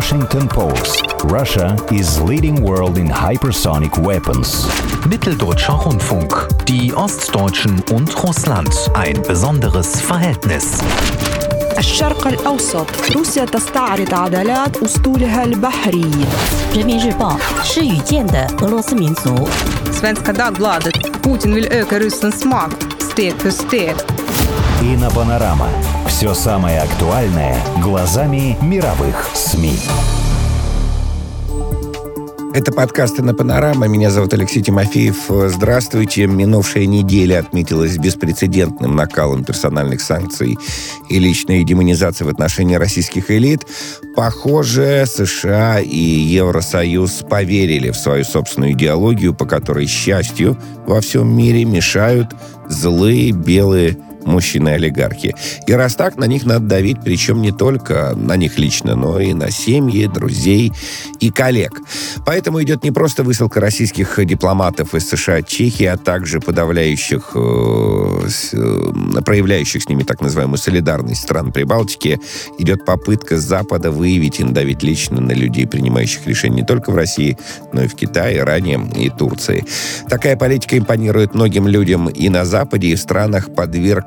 Washington Post. Russia is leading world in hypersonic weapons. Mitteldeutscher Rundfunk. Die Ostdeutschen und Russland. Ein besonderes Verhältnis. الشرق الأوسط روسيا تستعرض عضلات أسطولها البحري 人民日报是与见的俄罗斯民族 Svenska Dagbladet Putin vill öka ryssens makt steg för steg Ina Panorama Все самое актуальное глазами мировых СМИ. Это подкасты на Панорама. Меня зовут Алексей Тимофеев. Здравствуйте. Минувшая неделя отметилась беспрецедентным накалом персональных санкций и личной демонизации в отношении российских элит. Похоже, США и Евросоюз поверили в свою собственную идеологию, по которой счастью во всем мире мешают злые белые мужчины-олигархи. И раз так, на них надо давить, причем не только на них лично, но и на семьи, друзей и коллег. Поэтому идет не просто высылка российских дипломатов из США, Чехии, а также подавляющих, э, э, проявляющих с ними так называемую солидарность стран Прибалтики. Идет попытка Запада выявить и надавить лично на людей, принимающих решения не только в России, но и в Китае, Иране и Турции. Такая политика импонирует многим людям и на Западе, и в странах,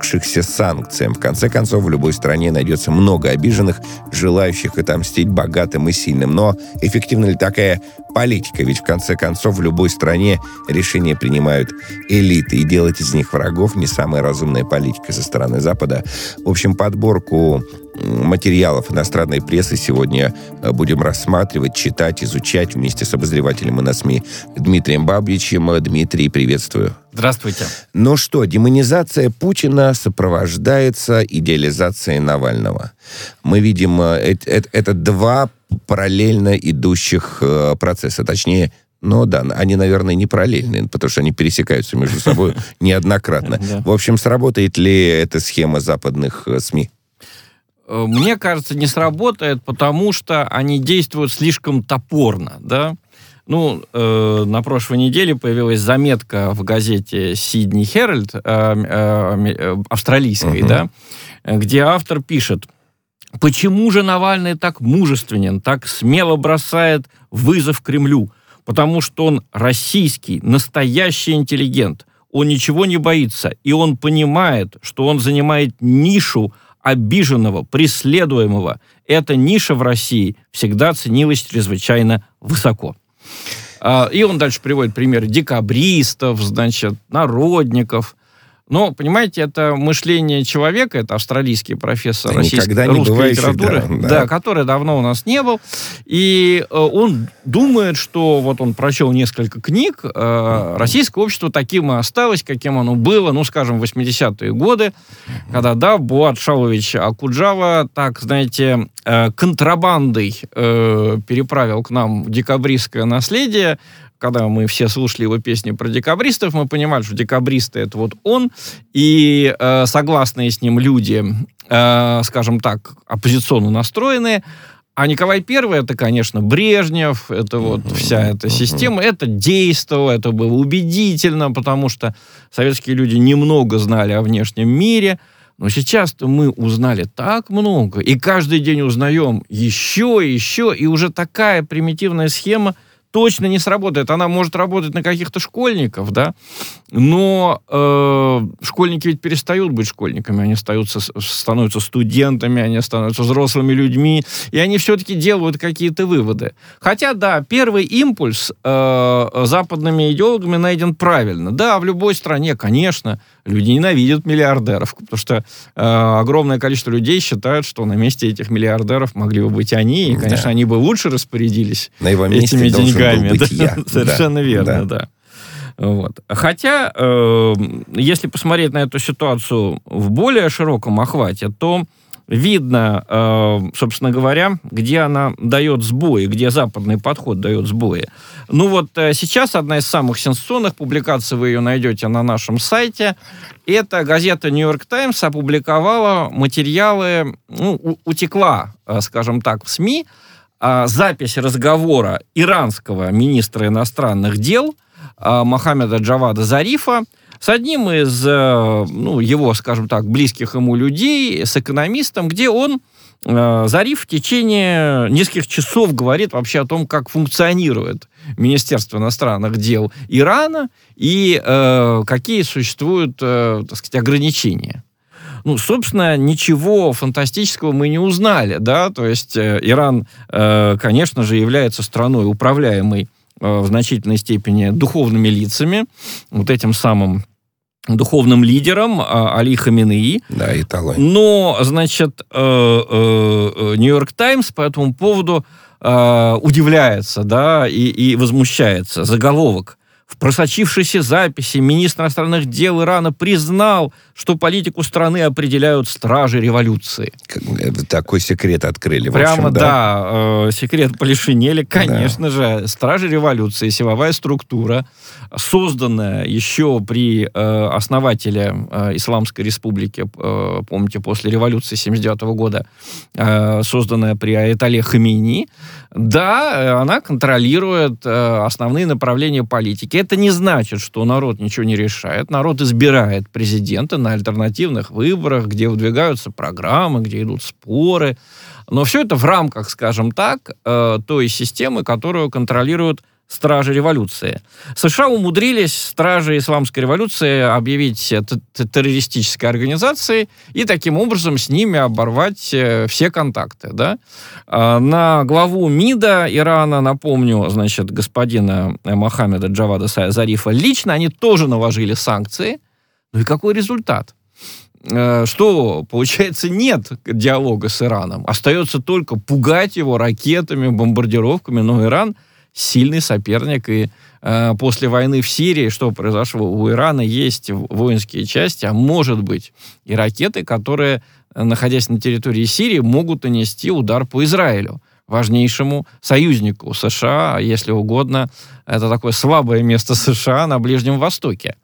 подвергшихся санкциям. В конце концов, в любой стране найдется много обиженных, желающих отомстить богатым и сильным. Но эффективна ли такая политика? Ведь в конце концов в любой стране решения принимают элиты, и делать из них врагов не самая разумная политика со стороны Запада. В общем, подборку материалов иностранной прессы сегодня э, будем рассматривать, читать, изучать вместе с обозревателем и на СМИ Дмитрием Бабичем. Дмитрий, приветствую. Здравствуйте. Ну что, демонизация Путина сопровождается идеализацией Навального. Мы видим, это, это, это два параллельно идущих э, процесса, точнее, ну да, они, наверное, не параллельные, потому что они пересекаются между собой неоднократно. В общем, сработает ли эта схема западных э, СМИ? Мне кажется, не сработает, потому что они действуют слишком топорно, да. Ну, э, на прошлой неделе появилась заметка в газете Сидни Herald, э, э, австралийской, uh-huh. да, где автор пишет, почему же Навальный так мужественен, так смело бросает вызов Кремлю? Потому что он российский, настоящий интеллигент. Он ничего не боится, и он понимает, что он занимает нишу обиженного, преследуемого. Эта ниша в России всегда ценилась чрезвычайно высоко. И он дальше приводит примеры декабристов, значит, народников. Но, понимаете, это мышление человека, это австралийский профессор Да российской никогда не русской литературы, всегда, да. да. который давно у нас не был. И э, он думает, что вот он прочел несколько книг, э, российское общество таким и осталось, каким оно было, ну, скажем, в 80-е годы, когда, да, Буат Шалович Акуджава, так, знаете, э, контрабандой э, переправил к нам декабристское наследие, когда мы все слушали его песни про декабристов, мы понимали, что декабристы это вот он, и э, согласные с ним люди, э, скажем так, оппозиционно настроенные, а Николай Первый это, конечно, Брежнев, это вот вся эта система, это действовало, это было убедительно, потому что советские люди немного знали о внешнем мире, но сейчас-то мы узнали так много, и каждый день узнаем еще еще, и уже такая примитивная схема точно не сработает. Она может работать на каких-то школьников, да, но э, школьники ведь перестают быть школьниками, они остаются, становятся студентами, они становятся взрослыми людьми, и они все-таки делают какие-то выводы. Хотя, да, первый импульс э, западными идеологами найден правильно. Да, в любой стране, конечно, люди ненавидят миллиардеров, потому что э, огромное количество людей считают, что на месте этих миллиардеров могли бы быть они, и, конечно, Да. они бы лучше распорядились На его месте этими должен был деньгами. быть да. я. Совершенно Да, верно, да. да. Вот. Хотя, э, если посмотреть на эту ситуацию в более широком охвате, то видно, э, собственно говоря, где она дает сбои, где западный подход дает сбои. Ну вот э, сейчас одна из самых сенсационных публикаций, вы ее найдете на нашем сайте, это газета «Нью-Йорк Таймс» опубликовала материалы, ну, утекла, э, скажем так, в СМИ, запись разговора иранского министра иностранных дел Мохаммеда Джавада Зарифа с одним из, э, ну, его, скажем так, близких ему людей, с экономистом, где он э, Зариф в течение нескольких часов говорит вообще о том, как функционирует Министерство иностранных дел Ирана и э, какие существуют, э, так сказать, ограничения. Ну, собственно, ничего фантастического мы не узнали, да, то есть э, Иран, э, конечно же, является страной, управляемой э, в значительной степени духовными лицами, вот этим самым духовным лидером а, Али Хаминеи. Да, и талой. Но, значит, э, э, Нью-Йорк Таймс по этому поводу э, удивляется, да, и, и возмущается. Заголовок. В просочившейся записи министр иностранных дел Ирана признал, что политику страны определяют стражи революции. Такой секрет открыли. в Прямо, общем, да, э, секрет Полишинеля, конечно же. Стражи революции, силовая структура, созданная еще при э, основателе э, Исламской республики, э, помните, после революции 79 года, э, созданная при Аятоле Хамини, да, э, она контролирует э, основные направления политики. Это не значит, что народ ничего не решает. Народ избирает президента на альтернативных выборах, где выдвигаются программы, где идут споры. Но все это в рамках, скажем так, э, той системы, которую контролируют стражи революции. США умудрились стражи исламской революции объявить террористической организацией и таким образом с ними оборвать э, все контакты. Да? А, На главу МИДа Ирана, напомню, значит, господина э, Мохаммеда Джавада Зарифа лично они тоже наложили санкции. Ну и какой результат? Э, Что, получается, нет диалога с Ираном. Остается только пугать его ракетами, бомбардировками. Но Иран сильный соперник. И э, после войны в Сирии, что произошло? У Ирана есть воинские части, а может быть и ракеты, которые, находясь на территории Сирии, могут нанести удар по Израилю важнейшему союзнику США, если угодно, это такое слабое место США на Ближнем Востоке.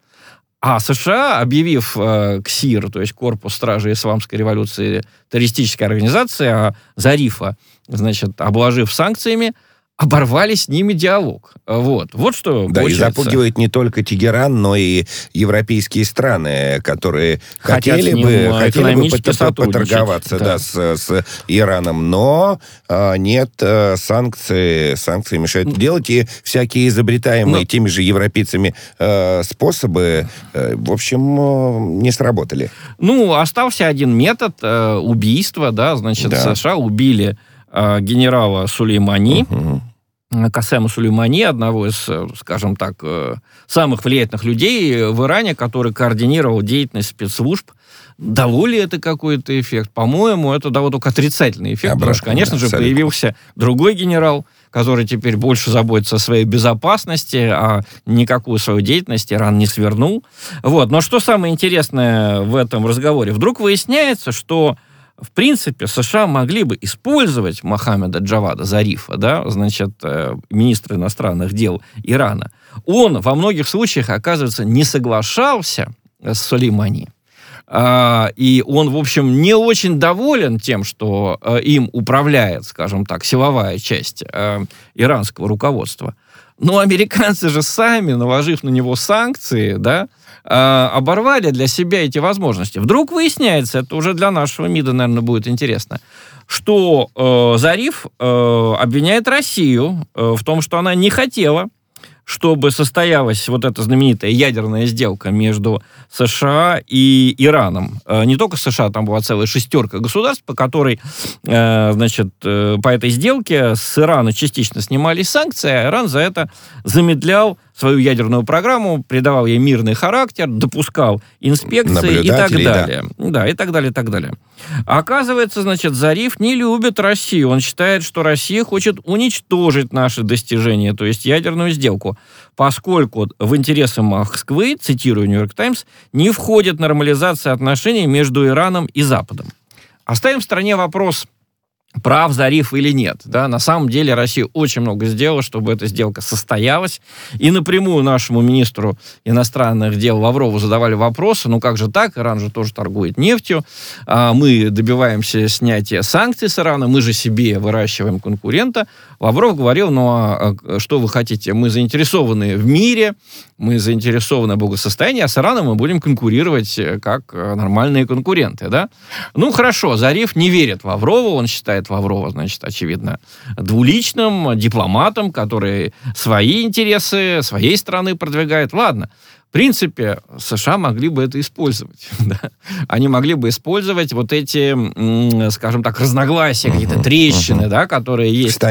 А США, объявив э, КСИР, то есть Корпус Стражи Исламской революции, террористической организации, а Зарифа, значит, обложив санкциями, оборвали с ними диалог. Вот, вот что Да, и получается. запугивает не только Тегеран, но и европейские страны, которые Хотят хотели бы, э, хотели бы пот- поторговаться да. да, с, с Ираном, но а, нет а, санкций, санкции мешают делать, и всякие изобретаемые Ну. теми же европейцами а, способы, э, в общем, а, не сработали. Ну, остался один метод э, убийства, да, значит, Да. США убили генерала Сулеймани, Мгм. Э, Касема Сулеймани, одного из, э, скажем так, э, самых влиятельных людей в Иране, который координировал деятельность спецслужб. Дало ли это какой-то эффект? По-моему, это дало только отрицательный эффект, потому что, Обратно, конечно да, же, абсолютно. появился другой генерал, который теперь больше заботится о своей безопасности, а никакую свою деятельность Иран не свернул. Вот. Но что самое интересное в этом разговоре? Вдруг выясняется, что в принципе, США могли бы использовать Мохаммеда Джавада Зарифа, да, значит, э, министра иностранных дел Ирана. Он во многих случаях, оказывается, не соглашался с Сулеймани. А, и он, в общем, не очень доволен тем, что э, им управляет, скажем так, силовая часть э, иранского руководства. Но американцы же сами, наложив на него санкции, да, э, оборвали для себя эти возможности. Вдруг выясняется, это уже для нашего МИДа, наверное, будет интересно, что э, Зариф э, обвиняет Россию э, в том, что она не хотела, чтобы состоялась вот эта знаменитая ядерная сделка между США и Ираном. Э, Не только США, там была целая шестерка государств, по которой, э, значит, по этой сделке с Ирана частично снимались санкции, а Иран за это замедлял свою ядерную программу, придавал ей мирный характер, допускал инспекции и так Наблюдателей, да. далее. Да, и так далее, и так далее. Оказывается, значит, Зариф не любит Россию. Он считает, что Россия хочет уничтожить наши достижения, то есть ядерную сделку, поскольку в интересы Москвы, цитирую Нью-Йорк Таймс, не входит нормализация отношений между Ираном и Западом. Оставим в стороне вопрос прав Зариф или нет. Да? На самом деле Россия очень много сделала, чтобы эта сделка состоялась. И напрямую нашему министру иностранных дел Лаврову задавали вопросы, ну как же так, Иран же тоже торгует нефтью, а мы добиваемся снятия санкций с Ирана, мы же себе выращиваем конкурента. Лавров говорил, ну а что вы хотите, мы заинтересованы в мире, мы заинтересованы в благосостоянии, а с Ираном мы будем конкурировать э, как э, нормальные конкуренты. Да? Ну хорошо, Зариф не верит Лаврову, он считает считает Лаврова, значит, очевидно, двуличным дипломатом, который свои интересы своей страны продвигает. Ладно, в принципе, США могли бы это использовать. Да? Они могли бы использовать вот эти, скажем так, разногласия, какие-то трещины, да, которые есть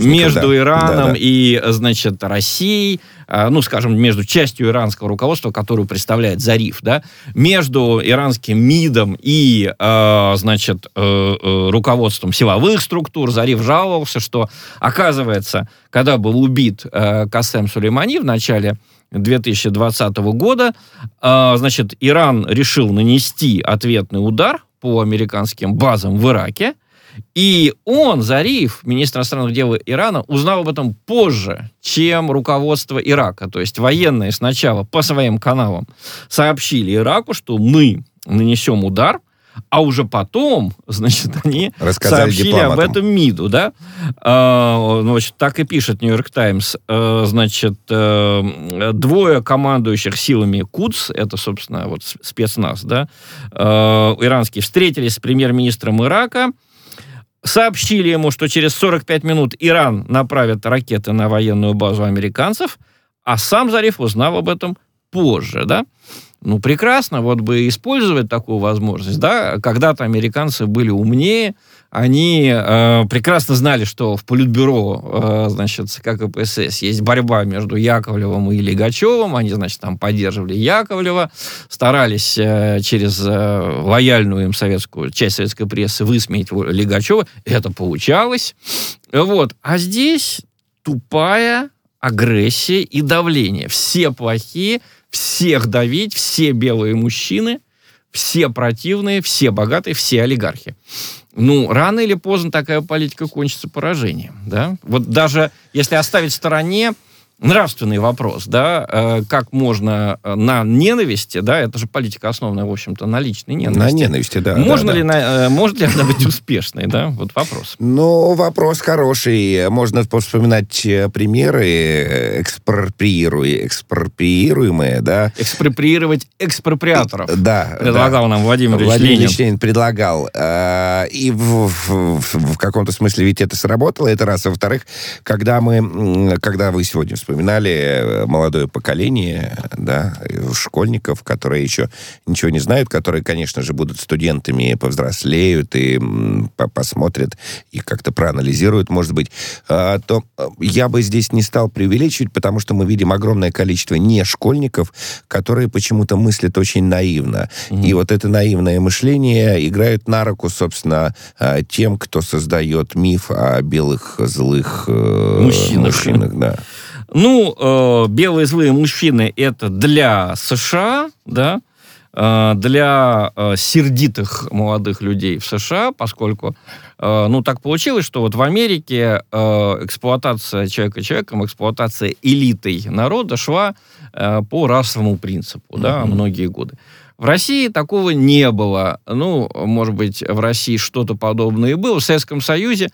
между да. Ираном да, да. и, значит, Россией, а, ну, скажем, между частью иранского руководства, которую представляет Зариф, да, между иранским МИДом и, а, значит, э, э, руководством силовых структур. Зариф жаловался, что, оказывается, когда был убит э, Касем Сулеймани в начале 2020 года, значит, Иран решил нанести ответный удар по американским базам в Ираке, и он, Зариф, министр иностранных дел Ирана, узнал об этом позже, чем руководство Ирака. То есть военные сначала по своим каналам сообщили Ираку, что мы нанесем удар, а уже потом, значит, они Рассказали сообщили дипломатам. об этом МИДу, да? Ну, значит, так и пишет Нью-Йорк Таймс. А, значит, а, двое командующих силами КУДС, это, собственно, вот спецназ, да, а, иранские, встретились с премьер-министром Ирака, сообщили ему, что через 45 минут Иран направит ракеты на военную базу американцев, а сам Зариф узнал об этом позже, да? Ну, прекрасно, вот бы использовать такую возможность, да? Когда-то американцы были умнее, они э, прекрасно знали, что в Политбюро, э, значит, как КПСС, есть борьба между Яковлевым и Легачевым. Они, значит, там поддерживали Яковлева, старались э, через э, лояльную им советскую, часть советской прессы высмеять Легачева. Это получалось. Вот. А здесь тупая агрессия и давление. Все плохие, всех давить, все белые мужчины, все противные, все богатые, все олигархи ну, рано или поздно такая политика кончится поражением, да? Вот даже если оставить в стороне нравственный вопрос, да, э, как можно э, на ненависти, да, это же политика основанная, в общем-то, на личной ненависти. На ненависти, да. Можно да, ли, да. На, э, может ли она быть успешной, да, вот вопрос. Ну, вопрос хороший. Можно вспоминать примеры экспроприируя, экспроприируемые, да. Экспроприировать экспроприаторов. Да. Предлагал да. нам Владимир Ильич Владимир Ленин. Ленин предлагал. И в, в, в каком-то смысле ведь это сработало, это раз. Во-вторых, когда мы, когда вы сегодня вспоминали молодое поколение, да, школьников, которые еще ничего не знают, которые, конечно же, будут студентами, повзрослеют и посмотрят и как-то проанализируют, может быть, то я бы здесь не стал преувеличивать, потому что мы видим огромное количество не школьников, которые почему-то мыслят очень наивно. Mm-hmm. И вот это наивное мышление играет на руку, собственно, тем, кто создает миф о белых злых мужчинах. мужчинах да. Ну, э, белые злые мужчины это для США, да, э, для э, сердитых молодых людей в США, поскольку, э, ну, так получилось, что вот в Америке э, эксплуатация человека человеком, эксплуатация элитой народа шла э, по расовому принципу, mm-hmm. да, многие годы. В России такого не было. Ну, может быть, в России что-то подобное и было. В Советском Союзе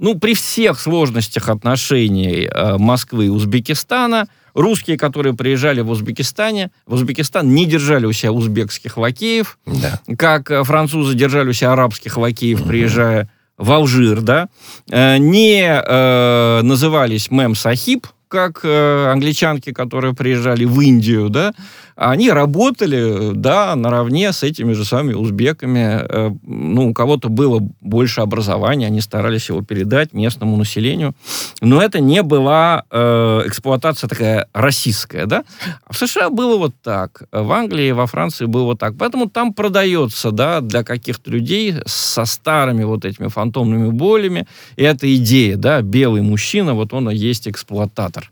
ну, при всех сложностях отношений э, Москвы и Узбекистана, русские, которые приезжали в Узбекистане, в Узбекистан не держали у себя узбекских лакеев, да. как э, французы держали у себя арабских лакеев, приезжая в Алжир, да, э, не э, назывались мем сахиб, как э, англичанки, которые приезжали в Индию, да, они работали, да, наравне с этими же самыми узбеками. Э, ну, у кого-то было больше образования, они старались его передать местному населению. Но это не была э, эксплуатация такая российская, да. А в США было вот так. В Англии, во Франции было вот так. Поэтому там продается, да, для каких-то людей со старыми вот этими фантомными болями. Эта идея, да, белый мужчина, вот он и есть эксплуататор.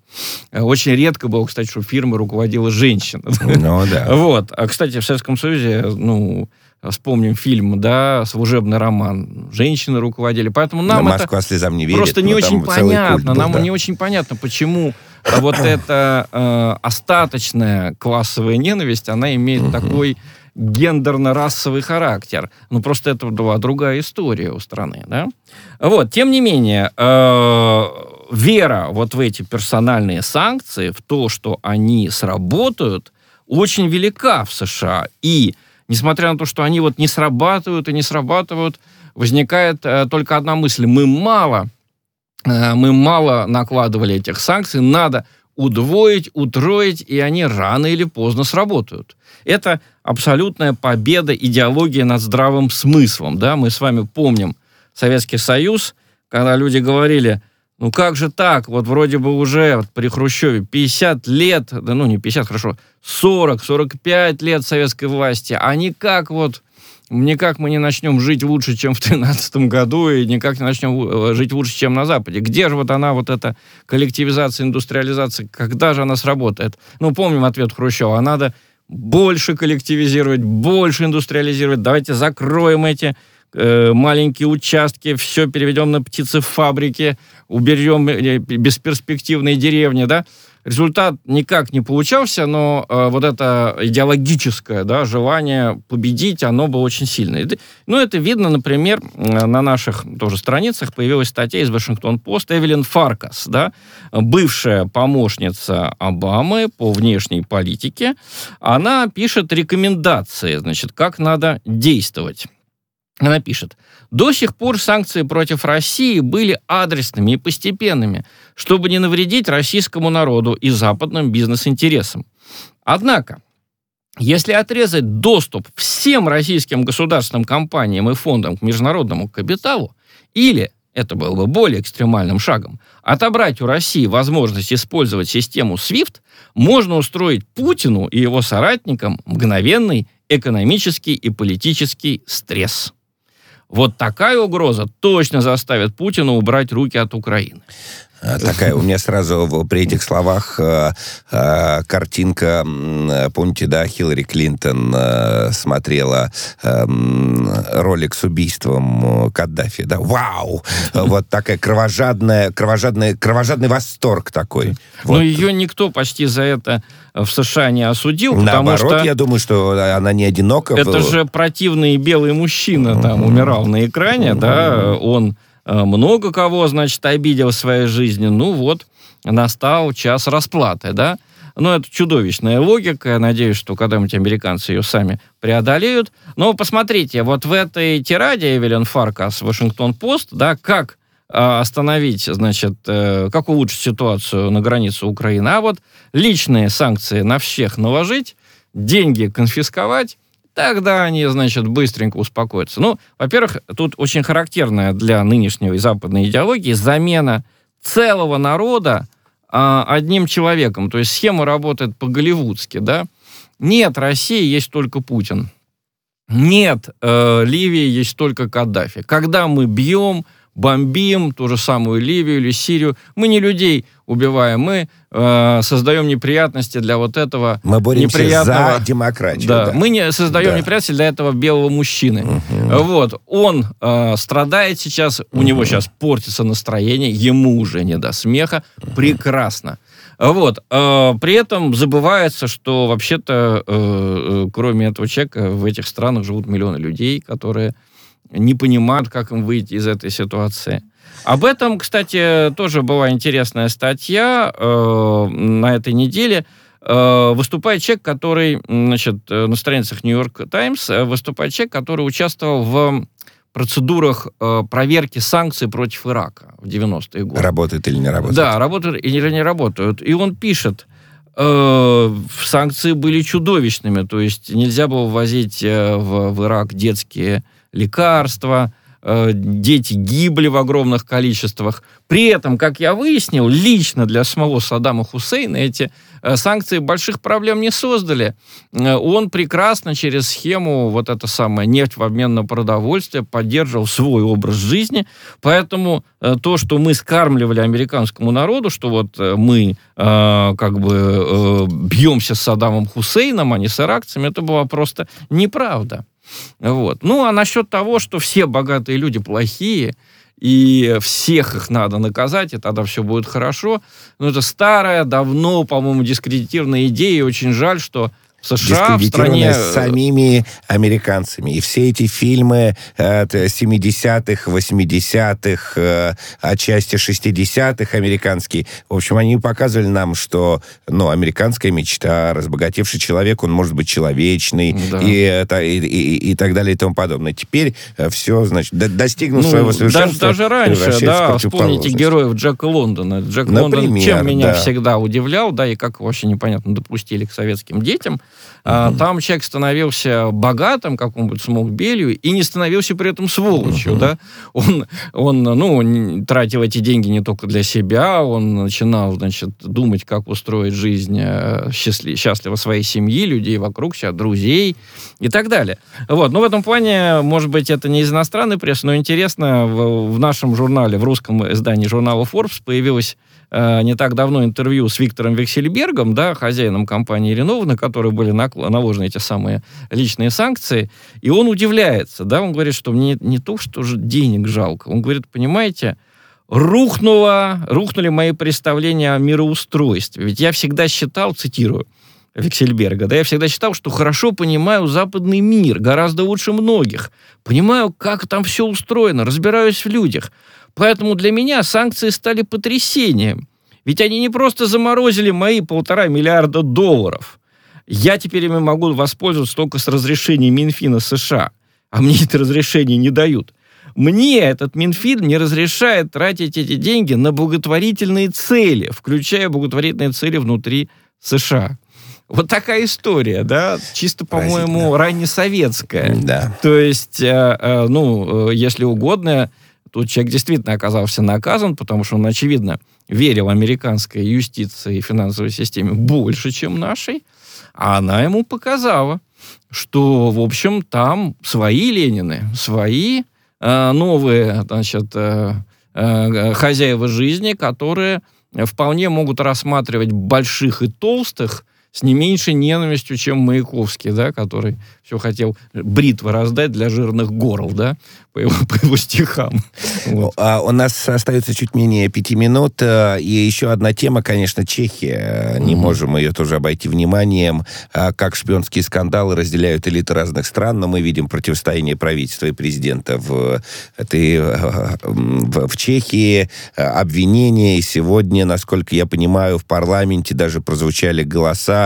Очень редко было, кстати, что фирмы руководила женщина. Ну, да. Вот. А, кстати, в Советском Союзе, ну, вспомним фильм, да, служебный роман, женщины руководили. Поэтому нам На это Москва слезам не верит. просто не но там очень понятно. был, Нам да. не очень понятно, почему вот эта э, остаточная классовая ненависть, она имеет такой гендерно-расовый характер. Ну, просто это была другая история у страны, да? Вот, тем не менее, э, вера вот в эти персональные санкции, в то, что они сработают, очень велика в США. И, несмотря на то, что они вот не срабатывают и не срабатывают, возникает э, только одна мысль. Мы мало, э, мы мало накладывали этих санкций, надо удвоить, утроить, и они рано или поздно сработают. Это абсолютная победа идеологии над здравым смыслом. Да? Мы с вами помним Советский Союз, когда люди говорили, ну как же так, вот вроде бы уже вот при Хрущеве 50 лет, да ну не 50, хорошо, 40-45 лет советской власти, а никак вот, никак мы не начнем жить лучше, чем в 2013 году, и никак не начнем э, жить лучше, чем на Западе. Где же вот она, вот эта коллективизация, индустриализация, когда же она сработает? Ну, помним ответ Хрущева, а надо больше коллективизировать, больше индустриализировать, давайте закроем эти э, маленькие участки, все переведем на птицефабрики, уберем э, бесперспективные деревни, да. Результат никак не получался, но э, вот это идеологическое да, желание победить, оно было очень сильное. Ну, это видно, например, э, на наших тоже страницах появилась статья из Вашингтон-Пост Эвелин Фаркас, да, бывшая помощница Обамы по внешней политике. Она пишет рекомендации, значит, как надо действовать. Она пишет, до сих пор санкции против России были адресными и постепенными, чтобы не навредить российскому народу и западным бизнес-интересам. Однако, если отрезать доступ всем российским государственным компаниям и фондам к международному капиталу, или, это было бы более экстремальным шагом, отобрать у России возможность использовать систему SWIFT, можно устроить Путину и его соратникам мгновенный экономический и политический стресс. Вот такая угроза точно заставит Путина убрать руки от Украины. А, Такая у меня сразу при этих словах э, э, картинка, помните, да, Хиллари Клинтон э, смотрела ролик с убийством Каддафи, да, вау, вот такая кровожадная, кровожадная, кровожадный восторг такой. Но Вот. ее никто почти за это в США не осудил, потому Наоборот, что я думаю, что она не одинока. это же противный белый мужчина там умирал на экране, да, он много кого, значит, обидел в своей жизни. Ну вот, настал час расплаты, да. Ну, это чудовищная логика. Я надеюсь, что когда-нибудь американцы ее сами преодолеют. Но посмотрите, вот в этой тираде Эвелин Фаркас Вашингтон-Пост, да, как э, остановить, значит, э, как улучшить ситуацию на границе Украины, а вот личные санкции на всех наложить, деньги конфисковать, тогда они, значит, быстренько успокоятся. Ну, во-первых, тут очень характерная для нынешней западной идеологии замена целого народа а, одним человеком. То есть схема работает по-голливудски, да? Нет России, есть только Путин. Нет э, Ливии, есть только Каддафи. Когда мы бьем, бомбим ту же самую Ливию или Сирию, мы не людей убиваем, мы э, создаем неприятности для вот этого Мы боремся неприятного... за демократию. Да, да. мы не создаем Да. неприятности для этого белого мужчины. Мгм. Вот, он э, страдает сейчас, у него сейчас портится настроение, ему уже не до смеха, прекрасно. Вот, э, при этом забывается, что вообще-то, э, э, кроме этого человека, в этих странах живут миллионы людей, которые не понимают, как им выйти из этой ситуации. Об этом, кстати, тоже была интересная статья э, на этой неделе. Э, выступает человек, который, значит, э, на страницах Нью-Йорк Таймс, э, выступает человек, который участвовал в процедурах э, проверки санкций против Ирака в 90-е годы. Работает или не работает? Да, работают или не работают. И он пишет, э, санкции были чудовищными, то есть нельзя было ввозить э, в, в Ирак детские лекарства, э, дети гибли в огромных количествах. При этом, как я выяснил, лично для самого Саддама Хусейна эти э, санкции больших проблем не создали. Э, Он прекрасно через схему вот это самое нефть в обмен на продовольствие поддерживал свой образ жизни, поэтому то, что мы скармливали американскому народу, что вот мы э, как бы э, бьемся с Саддамом Хусейном, а не с иракцами, это была просто неправда. Вот. Ну, а насчет того, что все богатые люди плохие, и всех их надо наказать, и тогда все будет хорошо. Ну, это старая, давно, по-моему, дискредитированная идея, и очень жаль, что США в стране... самими американцами. И все эти фильмы от 70-х, 80-х, э, отчасти 60-х американские, в общем, они показывали нам, что ну, американская мечта, разбогатевший человек, он может быть человечный, да. и, это, и, и, и так далее, и тому подобное. Теперь э, все, значит, достигнув ну, своего совершенства... Даже, даже раньше, да, вспомните героев Джека Лондона. Джек Например, Лондон чем меня да. всегда удивлял, да, и как вообще непонятно допустили к советским детям, Uh-huh. Там человек становился богатым, как он будет смог белью, и не становился при этом сволочью, uh-huh. да. Он, он, ну, тратил эти деньги не только для себя, он начинал, значит, думать, как устроить жизнь э, счастли, счастливо своей семьи, людей вокруг себя, друзей и так далее. Вот. Но в этом плане, может быть, это не из иностранной прессы, но интересно, в, в нашем журнале, в русском издании журнала Forbes появилась Э, не так давно интервью с Виктором Вексельбергом, да, хозяином компании Ренова, на который были наложены эти самые личные санкции, и он удивляется, да, он говорит, что мне не то, что же денег жалко, он говорит, понимаете, рухнуло, рухнули мои представления о мироустройстве. Ведь я всегда считал, цитирую, Виксельберга, да, я всегда считал, что хорошо понимаю западный мир, гораздо лучше многих. Понимаю, как там все устроено, разбираюсь в людях. Поэтому для меня санкции стали потрясением. Ведь они не просто заморозили мои полтора миллиарда долларов. Я теперь ими могу воспользоваться только с разрешения Минфина США. А мне это разрешение не дают. Мне этот Минфин не разрешает тратить эти деньги на благотворительные цели, включая благотворительные цели внутри США. Вот такая история, да, чисто, по-моему, раннесоветская. Да. То есть, э, э, ну, э, если угодно, Тут человек действительно оказался наказан, потому что он, очевидно, верил американской юстиции и финансовой системе больше, чем нашей, а она ему показала, что, в общем, там свои Ленины, свои э, новые, значит, э, э, хозяева жизни, которые вполне могут рассматривать больших и толстых с не меньшей ненавистью, чем Маяковский, да, который все хотел бритвы раздать для жирных горл, да, по его, по его стихам. Вот. А у нас остается чуть менее пяти минут. Э, и еще одна тема, конечно, Чехия. Не mm-hmm. можем ее тоже обойти вниманием. А как шпионские скандалы разделяют элиты разных стран, но мы видим противостояние правительства и президента в, этой, э, в, в Чехии. Обвинения. И сегодня, насколько я понимаю, в парламенте даже прозвучали голоса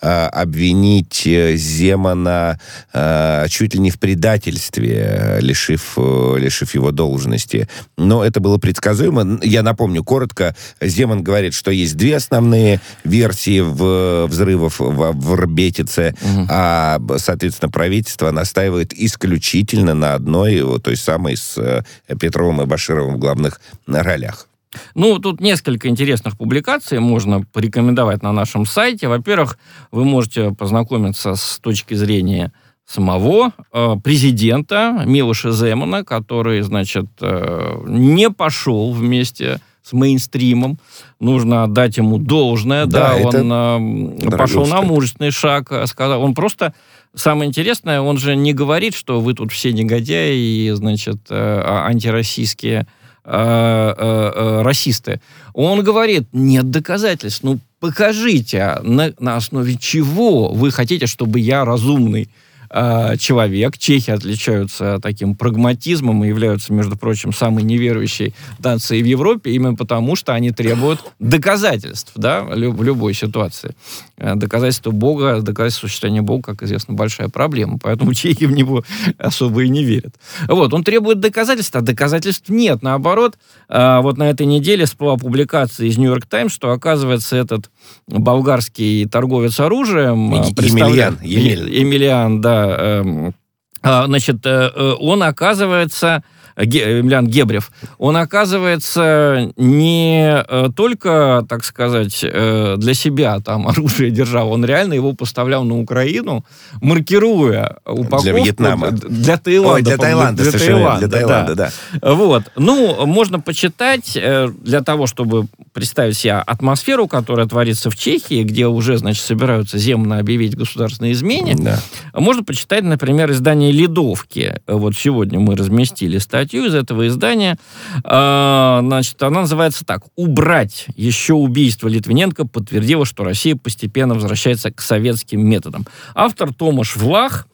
э, обвинить Земана э, чуть ли не в предательстве, э, лишив, э, лишив его должности. Но это было предсказуемо. Я напомню коротко, Земан говорит, что есть две основные версии в взрывов в, в Рбетице, угу. а, соответственно, правительство настаивает исключительно на одной, той самой с Петровым и Башировым в главных ролях. Ну, тут несколько интересных публикаций можно порекомендовать на нашем сайте. Во-первых, вы можете познакомиться с точки зрения самого э, президента Милоша Земана, который, значит, э, не пошел вместе с мейнстримом. Нужно отдать ему должное. Да, да он э, пошел на мужественный шаг. Э, сказал, он просто Самое интересное, он же не говорит, что вы тут все негодяи и, значит, э, а, антироссийские расисты. Он говорит, нет доказательств. Ну, покажите, на, на основе чего вы хотите, чтобы я разумный э, человек. Чехи отличаются таким прагматизмом и являются, между прочим, самой неверующей нацией в Европе, именно потому, что они требуют доказательств да, в любой ситуации. Э, доказательство Бога, доказательство существования Бога, как известно, большая проблема. Поэтому чехи в него особо и не верят. Вот, он требует доказательств, а доказательств нет. Наоборот, э, вот на этой неделе всплыла публикация из Нью-Йорк Таймс, что, оказывается, этот болгарский торговец оружием... Э, Емельян. Емельян, да. Эм, а, значит, он, оказывается, Емельян Гебрев, он оказывается не э, только, так сказать, э, для себя там оружие держал, он реально его поставлял на Украину, маркируя упаковку Для Вьетнама. для Таиланда. Ой, для Таиланда, для совершенно Таиланда, для Таиланда, да. Вот. Ну, можно почитать э, для того, чтобы представить себе атмосферу, которая творится в Чехии, где уже, значит, собираются земно объявить государственные изменения. Да. Можно почитать, например, издание «Ледовки». Вот сегодня мы разместили статью из этого издания. А, Значит, она называется так. «Убрать еще убийство Литвиненко подтвердило, что Россия постепенно возвращается к советским методам». Автор Томаш Влах,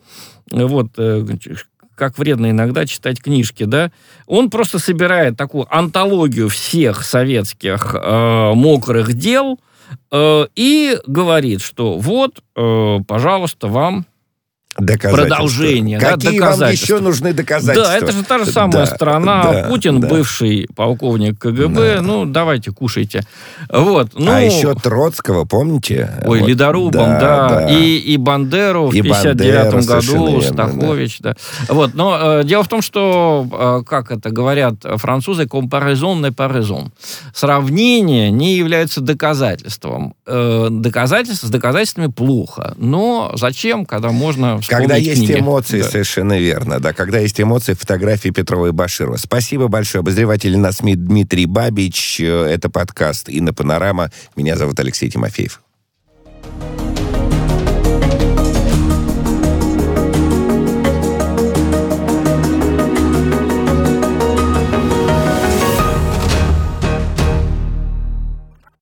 вот, э, как вредно иногда читать книжки, да, он просто собирает такую антологию всех советских э, мокрых дел э, и говорит, что вот, э, пожалуйста, вам Доказательства. Продолжение, да, Какие вам доказательства. еще нужны доказательства? Да, это же та же самая Да, страна. да, Путин, да. бывший полковник КГБ. Да. Ну, давайте, кушайте. Вот. Ну, А еще Троцкого, помните? Ой, Вот, ледорубом, да. И, и Бандеру в И 59 Бандеру, совершенно году, верно, Стахович, да. Вот, но э, дело в том, что, э, как это говорят французы, comparaison не paraison. Сравнение не является доказательством. Э, доказательства с доказательствами плохо. Но зачем, когда можно вспомнить Когда есть книги? эмоции, Да. совершенно верно, да, когда есть эмоции, фотографии Петрова и Баширова. Спасибо большое. Обозреватель на СМИ Дмитрий Бабич. Э, Это подкаст «Инна Панорама». Меня зовут Алексей Тимофеев.